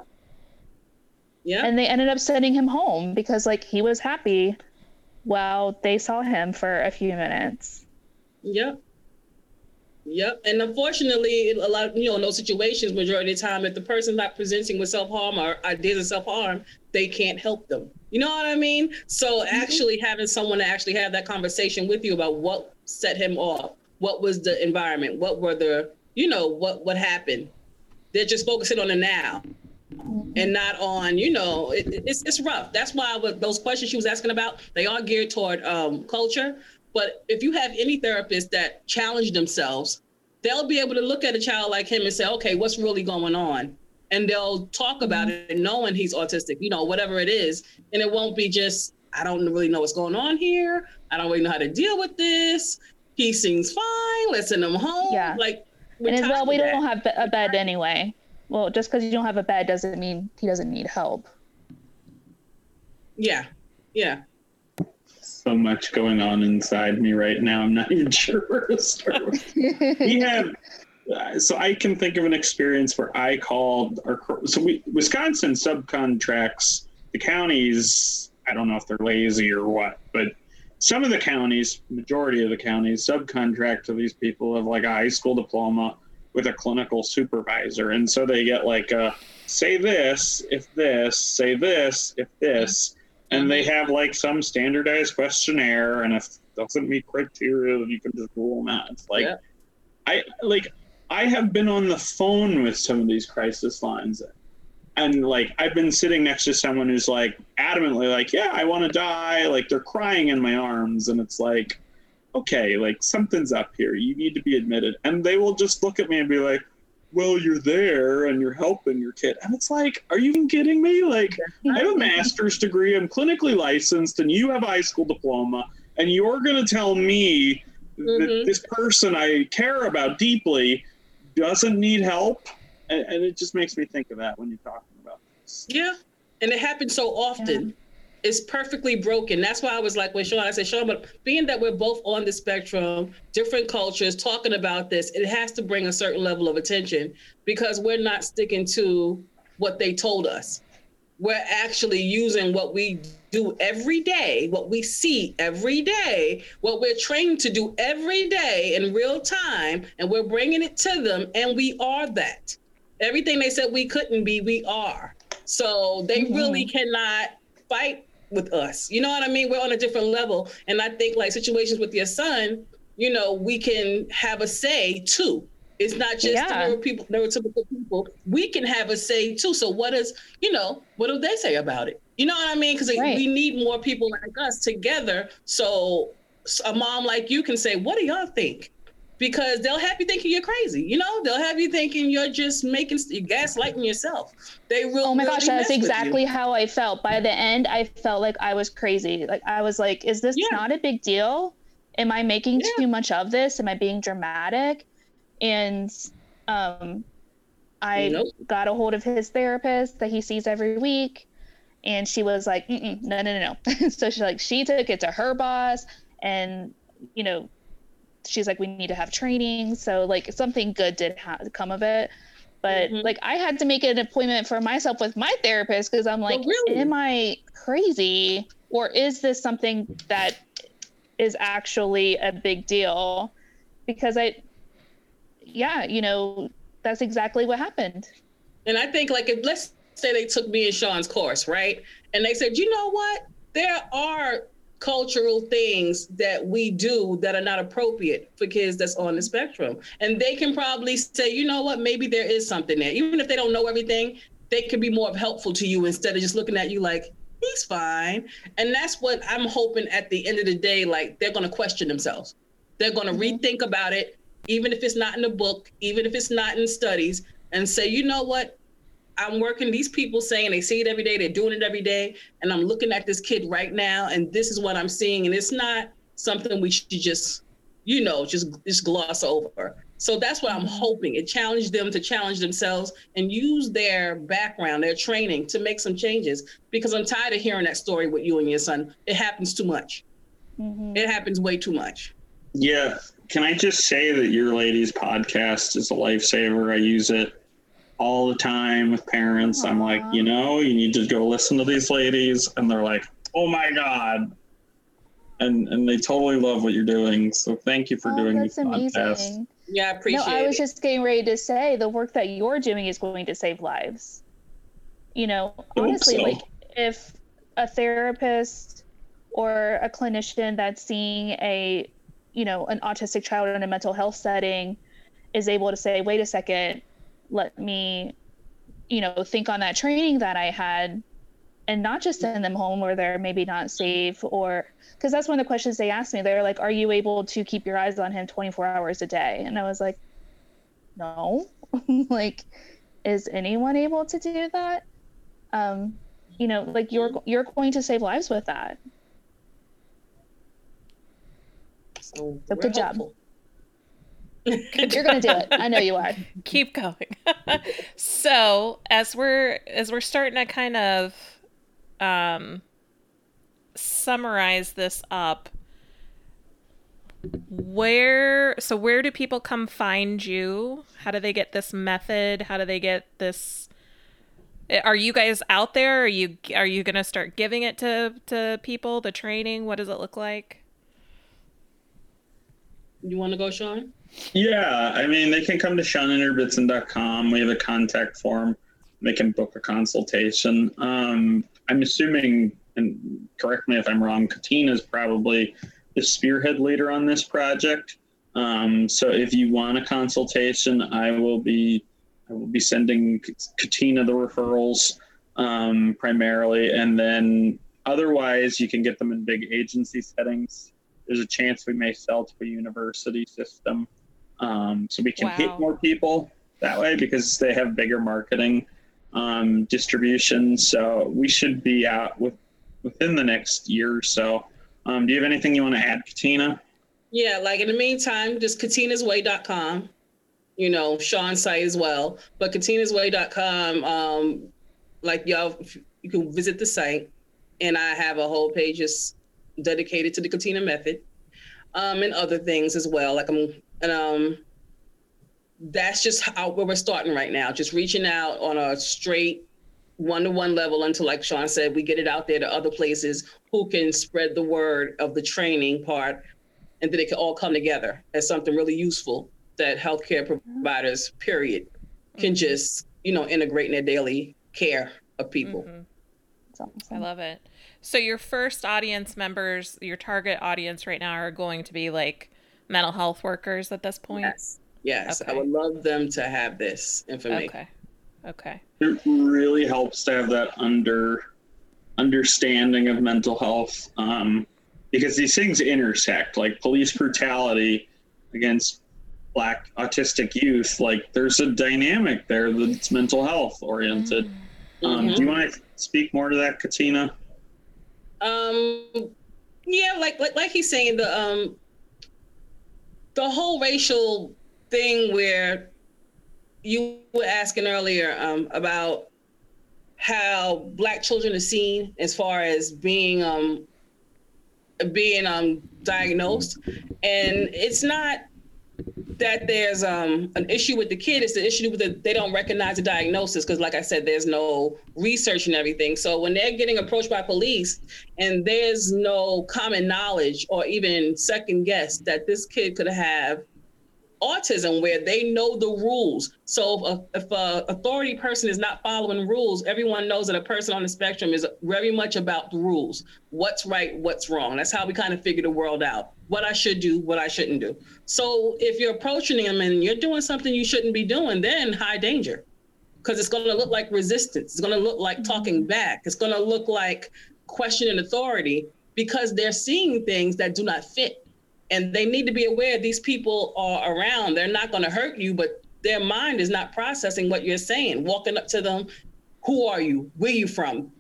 Yeah. And they ended up sending him home because like he was happy while they saw him for a few minutes. Yep. Yep. And unfortunately, a lot, you know, in those situations, majority of the time, if the person's not presenting with self harm or ideas of self harm, they can't help them. You know what I mean? So mm-hmm. actually having someone to actually have that conversation with you about what set him off, what was the environment, what were the, you know, what what happened. They're just focusing on the now and not on you know it, it's, it's rough that's why those questions she was asking about they are geared toward um, culture but if you have any therapist that challenge themselves they'll be able to look at a child like him and say okay what's really going on and they'll talk about mm-hmm. it knowing he's autistic you know whatever it is and it won't be just i don't really know what's going on here i don't really know how to deal with this he seems fine let's send him home yeah like and as well we that. don't have a bed anyway well, just because you don't have a bed doesn't mean he doesn't need help. Yeah. Yeah. So much going on inside me right now. I'm not even sure where to start. we have, so I can think of an experience where I called our, so we, Wisconsin subcontracts the counties. I don't know if they're lazy or what, but some of the counties, majority of the counties, subcontract to these people of like a high school diploma with a clinical supervisor. And so they get like, uh, say this, if this, say this, if this. And they have like some standardized questionnaire. And if it doesn't meet criteria, then you can just rule them out. It's like, yeah. I like, I have been on the phone with some of these crisis lines. And like, I've been sitting next to someone who's like adamantly like, yeah, I want to die. Like, they're crying in my arms. And it's like, okay, like something's up here. You need to be admitted. And they will just look at me and be like, well, you're there and you're helping your kid. And it's like, are you even kidding me? Like, I have a master's degree, I'm clinically licensed, and you have a high school diploma, and you're going to tell me mm-hmm. that this person I care about deeply doesn't need help? And, and, it just makes me think of that when you're talking about this. Yeah. And it happens so often. Yeah is perfectly broken. That's why I was like, when Sean, I said, Sean, but being that we're both on the spectrum, different cultures, talking about this, it has to bring a certain level of attention because we're not sticking to what they told us. We're actually using what we do every day, what we see every day, what we're trained to do every day in real time, and we're bringing it to them, and we are that. Everything they said we couldn't be, we are. So they mm-hmm. really cannot fight with us. You know what I mean? We're on a different level. And I think like situations with your son, you know, we can have a say too. It's not just yeah. people, neurotypical people. We can have a say too. So what is, you know, what do they say about it? You know what I mean? Because right. we need more people like us together. So a mom like you can say, what do y'all think? because they'll have you thinking you're crazy. You know, they'll have you thinking you're just making you're gaslighting yourself. They will. Oh my really gosh, that's exactly how I felt. By the end, I felt like I was crazy. Like I was like, "Is this yeah. not a big deal? Am I making yeah. too much of this? Am I being dramatic?" And um, I nope. got a hold of his therapist that he sees every week, and she was like, no, no, no, no. so she like she took it to her boss, and you know she's like, we need to have training. So like something good did ha- come of it. But mm-hmm. like I had to make an appointment for myself with my therapist because I'm like, oh, really? am I crazy or is this something that is actually a big deal? Because I, yeah, you know, that's exactly what happened. And I think like if let's say they took me and Sean's course, right? And they said, you know what? There are cultural things that we do that are not appropriate for kids that's on the spectrum. And they can probably say, you know what, maybe there is something there. Even if they don't know everything, they could be more helpful to you instead of just looking at you like, he's fine. And that's what I'm hoping at the end of the day, like they're gonna question themselves. They're gonna mm-hmm. rethink about it, even if it's not in the book, even if it's not in studies, and say, you know what, I'm working these people saying they see it every day, they're doing it every day, and I'm looking at this kid right now, and this is what I'm seeing, and it's not something we should just, you know, just just gloss over. So that's what I'm mm-hmm. hoping. It challenged them to challenge themselves and use their background, their training to make some changes. Because I'm tired of hearing that story with you and your son. It happens too much. Mm-hmm. It happens way too much. Yeah. Can I just say that your ladies podcast is a lifesaver? I use it all the time with parents. Aww. I'm like, you know, you need to go listen to these ladies, and they're like, oh my god, and and they totally love what you're doing. So thank you for oh, doing this podcast. Yeah, I appreciate. No, I was just getting ready to say the work that you're doing is going to save lives. You know, honestly, so. like if a therapist or a clinician that's seeing a, you know, an autistic child in a mental health setting is able to say, wait a second, let me, you know, think on that training that I had and not just send them home where they're maybe not safe or because that's one of the questions they asked me. They're like, Are you able to keep your eyes on him 24 hours a day? And I was like, No. like, is anyone able to do that? Um, you know, like you're you're going to save lives with that. So, so good job. You're gonna do it. I know you are. Keep going. so as we're as we're starting to kind of um, summarize this up, where so where do people come find you? How do they get this method? How do they get this? Are you guys out there? Are you are you gonna start giving it to to people? The training. What does it look like? You want to go, Sean? Yeah, I mean, they can come to SeanInterbitson.com. We have a contact form. They can book a consultation. Um, I'm assuming, and correct me if I'm wrong, Katina is probably the spearhead leader on this project. Um, so if you want a consultation, I will be I will be sending Katina the referrals um, primarily, and then otherwise you can get them in big agency settings. There's a chance we may sell to a university system, um, so we can wow. hit more people that way because they have bigger marketing um, distribution. So we should be out with within the next year or so. Um, do you have anything you want to add, Katina? Yeah, like in the meantime, just katinasway.com. You know, Sean's site as well. But katinasway.com, um, like y'all, you can visit the site, and I have a whole page just dedicated to the Katina method, um, and other things as well. Like I'm, and um, that's just how where we're starting right now. Just reaching out on a straight one-to-one level until, like Sean said, we get it out there to other places who can spread the word of the training part, and then it can all come together as something really useful that healthcare providers, period, can mm-hmm. just you know integrate in their daily care of people. Mm-hmm. Awesome. I love it. So your first audience members, your target audience right now, are going to be like mental health workers at this point. Yes. Yes, okay. I would love them to have this information. Okay. Okay. It really helps to have that under understanding of mental health um, because these things intersect, like police brutality against black autistic youth. Like there's a dynamic there that's mental health oriented. Mm-hmm. Um, do you want to speak more to that, Katina? Um, yeah, like like like he's saying the um the whole racial thing where you were asking earlier um, about how black children are seen as far as being um, being um, diagnosed, and it's not that there's um, an issue with the kid. It's the issue with the they don't recognize the diagnosis because, like I said, there's no research and everything. So when they're getting approached by police and there's no common knowledge or even second guess that this kid could have autism where they know the rules. So if a, if a authority person is not following rules, everyone knows that a person on the spectrum is very much about the rules. What's right, what's wrong. That's how we kind of figure the world out. What I should do, what I shouldn't do. So if you're approaching them and you're doing something you shouldn't be doing, then high danger. Because it's going to look like resistance. It's going to look like talking mm-hmm. back. It's going to look like questioning authority because they're seeing things that do not fit and they need to be aware these people are around. They're not going to hurt you, but their mind is not processing what you're saying. Walking up to them, who are you? Where you from?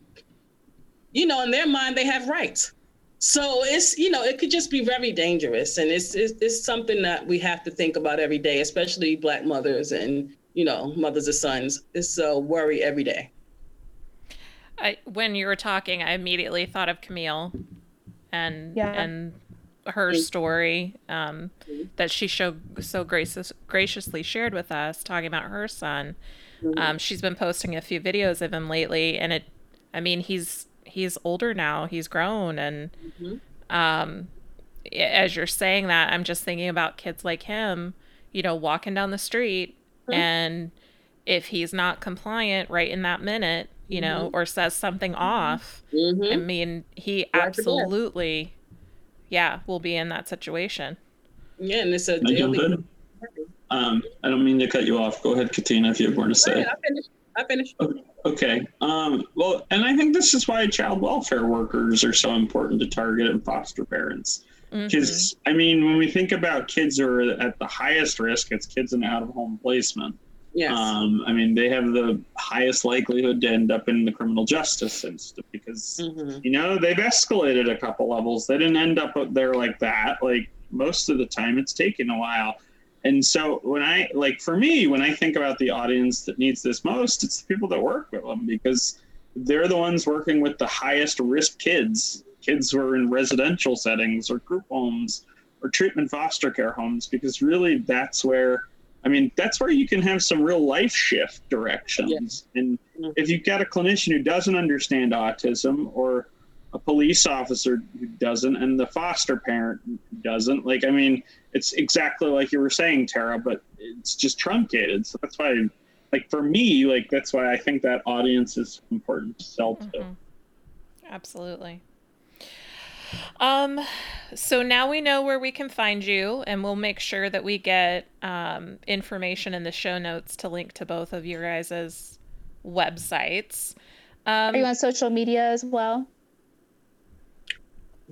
You know, in their mind, they have rights. So it's you know it could just be very dangerous, and it's, it's it's something that we have to think about every day, especially Black mothers and you know mothers of sons. It's a worry every day. I, when you were talking, I immediately thought of Camille, and yeah. and her story um, that she showed so gracious, graciously shared with us, talking about her son. Mm-hmm. Um, she's been posting a few videos of him lately, and it, I mean, he's he's older now, he's grown, and mm-hmm. um, as you're saying that, I'm just thinking about kids like him, you know, walking down the street, mm-hmm. and if he's not compliant right in that minute, you know, mm-hmm. or says something mm-hmm. off, mm-hmm. I mean, he absolutely yeah, we'll be in that situation. Yeah, and it's a daily. Um, I don't mean to cut you off. Go ahead, Katina, if you have more to say. I finished. I finished. Okay. Um, well, and I think this is why child welfare workers are so important to target and foster parents. Because, mm-hmm. I mean, when we think about kids who are at the highest risk, it's kids in out of home placement. Yes. Um, I mean, they have the highest likelihood to end up in the criminal justice system because, mm-hmm. you know, they've escalated a couple levels. They didn't end up there like that. Like most of the time, it's taken a while. And so when I, like for me, when I think about the audience that needs this most, it's the people that work with them because they're the ones working with the highest risk kids, kids who are in residential settings or group homes or treatment foster care homes, because really that's where I mean, that's where you can have some real life shift directions. Yeah. And mm-hmm. if you've got a clinician who doesn't understand autism or a police officer who doesn't and the foster parent who doesn't, like, I mean, it's exactly like you were saying, Tara, but it's just truncated. So that's why, like, for me, like, that's why I think that audience is important to sell to. Mm-hmm. Absolutely. Um, so now we know where we can find you, and we'll make sure that we get um, information in the show notes to link to both of your guys' websites. Um, Are you on social media as well?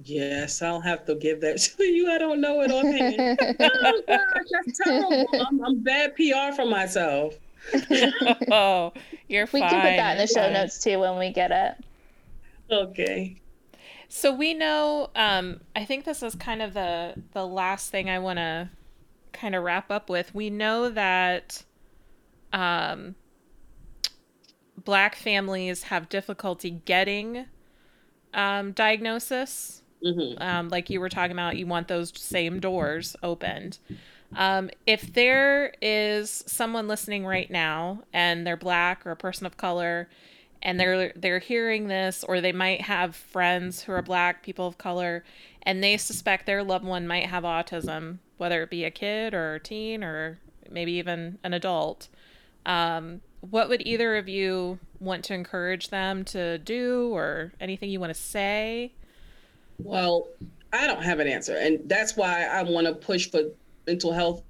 Yes, I'll have to give that to you. I don't know it offhand. oh gosh, that's terrible. I'm, I'm bad PR for myself. oh, you're fine. we can put that in the show notes too when we get it. Okay. So we know. Um, I think this is kind of the the last thing I want to kind of wrap up with. We know that um, black families have difficulty getting um, diagnosis. Mm-hmm. Um, like you were talking about, you want those same doors opened. Um, if there is someone listening right now and they're black or a person of color and they're they're hearing this or they might have friends who are black people of color and they suspect their loved one might have autism whether it be a kid or a teen or maybe even an adult um, what would either of you want to encourage them to do or anything you want to say well i don't have an answer and that's why i want to push for mental health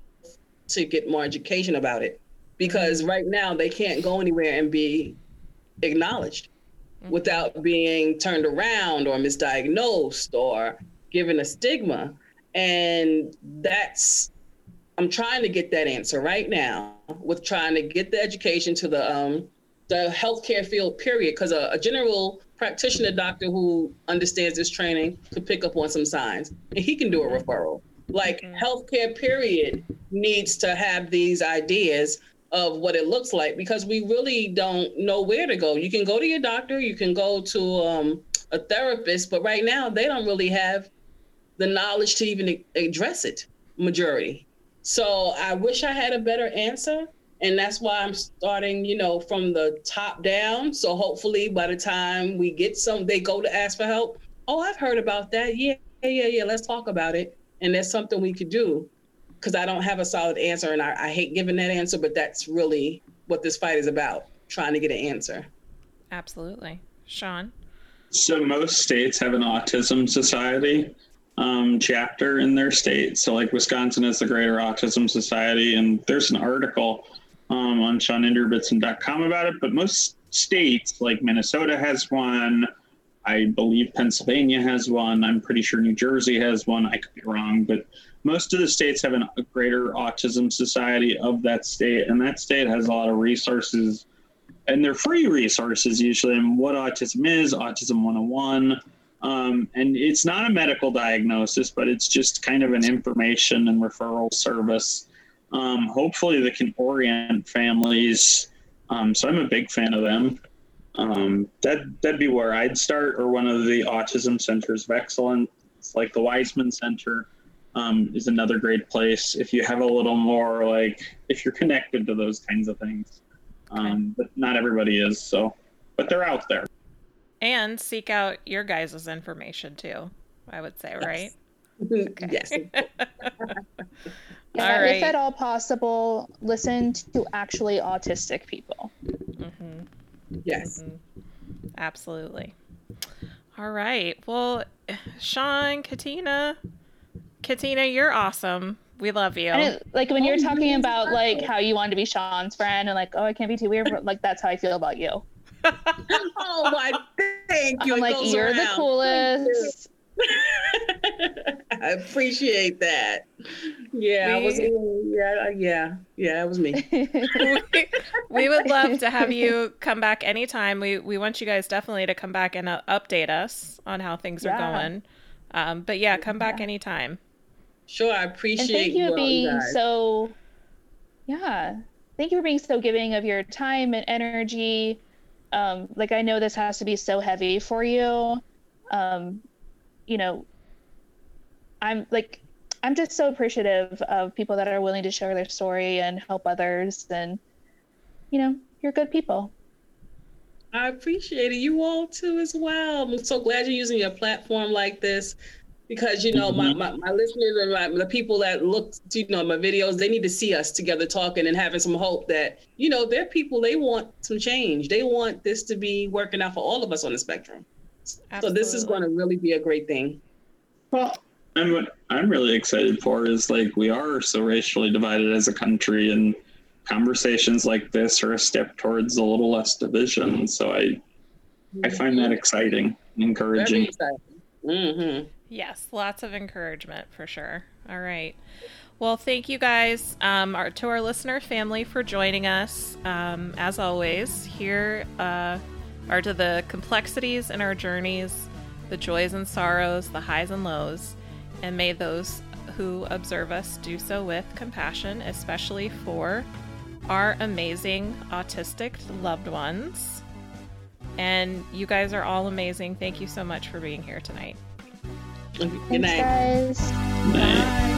to get more education about it because mm-hmm. right now they can't go anywhere and be acknowledged mm-hmm. without being turned around or misdiagnosed or given a stigma. And that's, I'm trying to get that answer right now with trying to get the education to the, um, the healthcare field, period. Because a, a general practitioner doctor who understands this training could pick up on some signs and he can do a referral. Like mm-hmm. healthcare, period, needs to have these ideas of what it looks like because we really don't know where to go. You can go to your doctor, you can go to um, a therapist, but right now they don't really have the knowledge to even address it, majority. So I wish I had a better answer. And that's why I'm starting, you know, from the top down. So hopefully by the time we get some, they go to ask for help. Oh, I've heard about that. Yeah, yeah, yeah. Let's talk about it. And that's something we could do because I don't have a solid answer, and I, I hate giving that answer, but that's really what this fight is about: trying to get an answer. Absolutely, Sean. So most states have an autism society um, chapter in their state. So like Wisconsin has the Greater Autism Society, and there's an article um, on SeanInderbitson.com about it. But most states, like Minnesota has one, I believe Pennsylvania has one. I'm pretty sure New Jersey has one. I could be wrong, but most of the states have an, a greater autism society of that state, and that state has a lot of resources, and they're free resources usually. And what autism is, Autism 101. Um, and it's not a medical diagnosis, but it's just kind of an information and referral service. Um, hopefully, that can orient families. Um, so I'm a big fan of them. Um, that that'd be where I'd start, or one of the autism centers of excellence, like the Waisman Center, um, is another great place if you have a little more like if you're connected to those kinds of things. Um, but not everybody is, so but they're out there. And seek out your guys' information too. I would say, right? Okay. Yes. Yeah, All right. if at all possible, listen to actually autistic people. hmm Yes. Mhm. Absolutely. All right. Well, Sean, Katina, Katina, you're awesome. We love you. It, like when you're Oh, talking yes, about like how you wanted to be Sean's friend and like, oh, I can't be too weird. but, Like that's how I feel about you. Oh my! Thank you. I'm It like, you're the around. Thank you. coolest. I appreciate that. Yeah, I was. Yeah, yeah, yeah. That was me. we, we would love to have you come back anytime. We we want you guys definitely to come back and uh, update us on how things are going. Um, but yeah, come back Yeah. anytime. Sure, I and appreciate thank you you for being guys. so yeah thank you for being so giving of your time and energy um like i know this has to be so heavy for you um you know i'm like i'm just so appreciative of people that are willing to share their story and help others and you know you're good people I appreciate it. You all too as well. I'm so glad you're using your platform like this because you know my, mm-hmm. my, my listeners and my, the people that look to, you know my videos they need to see us together talking and having some hope that you know they're people they want some change they want this to be working out for all of us on the spectrum so this is going to really be a great thing Well, and what I'm really excited for is like we are so racially divided as a country, and conversations like this are a step towards a little less division. So I I find that exciting, and encouraging. exciting mm-hmm. Yes, lots of encouragement for sure. All right. Well, thank you guys um, our, to our listener family for joining us. Um, as always, here uh, are to the complexities in our journeys, the joys and sorrows, the highs and lows, and may those who observe us do so with compassion, especially for our amazing autistic loved ones. And you guys are all amazing. Thank you so much for being here tonight. good Thanks, night guys Nice.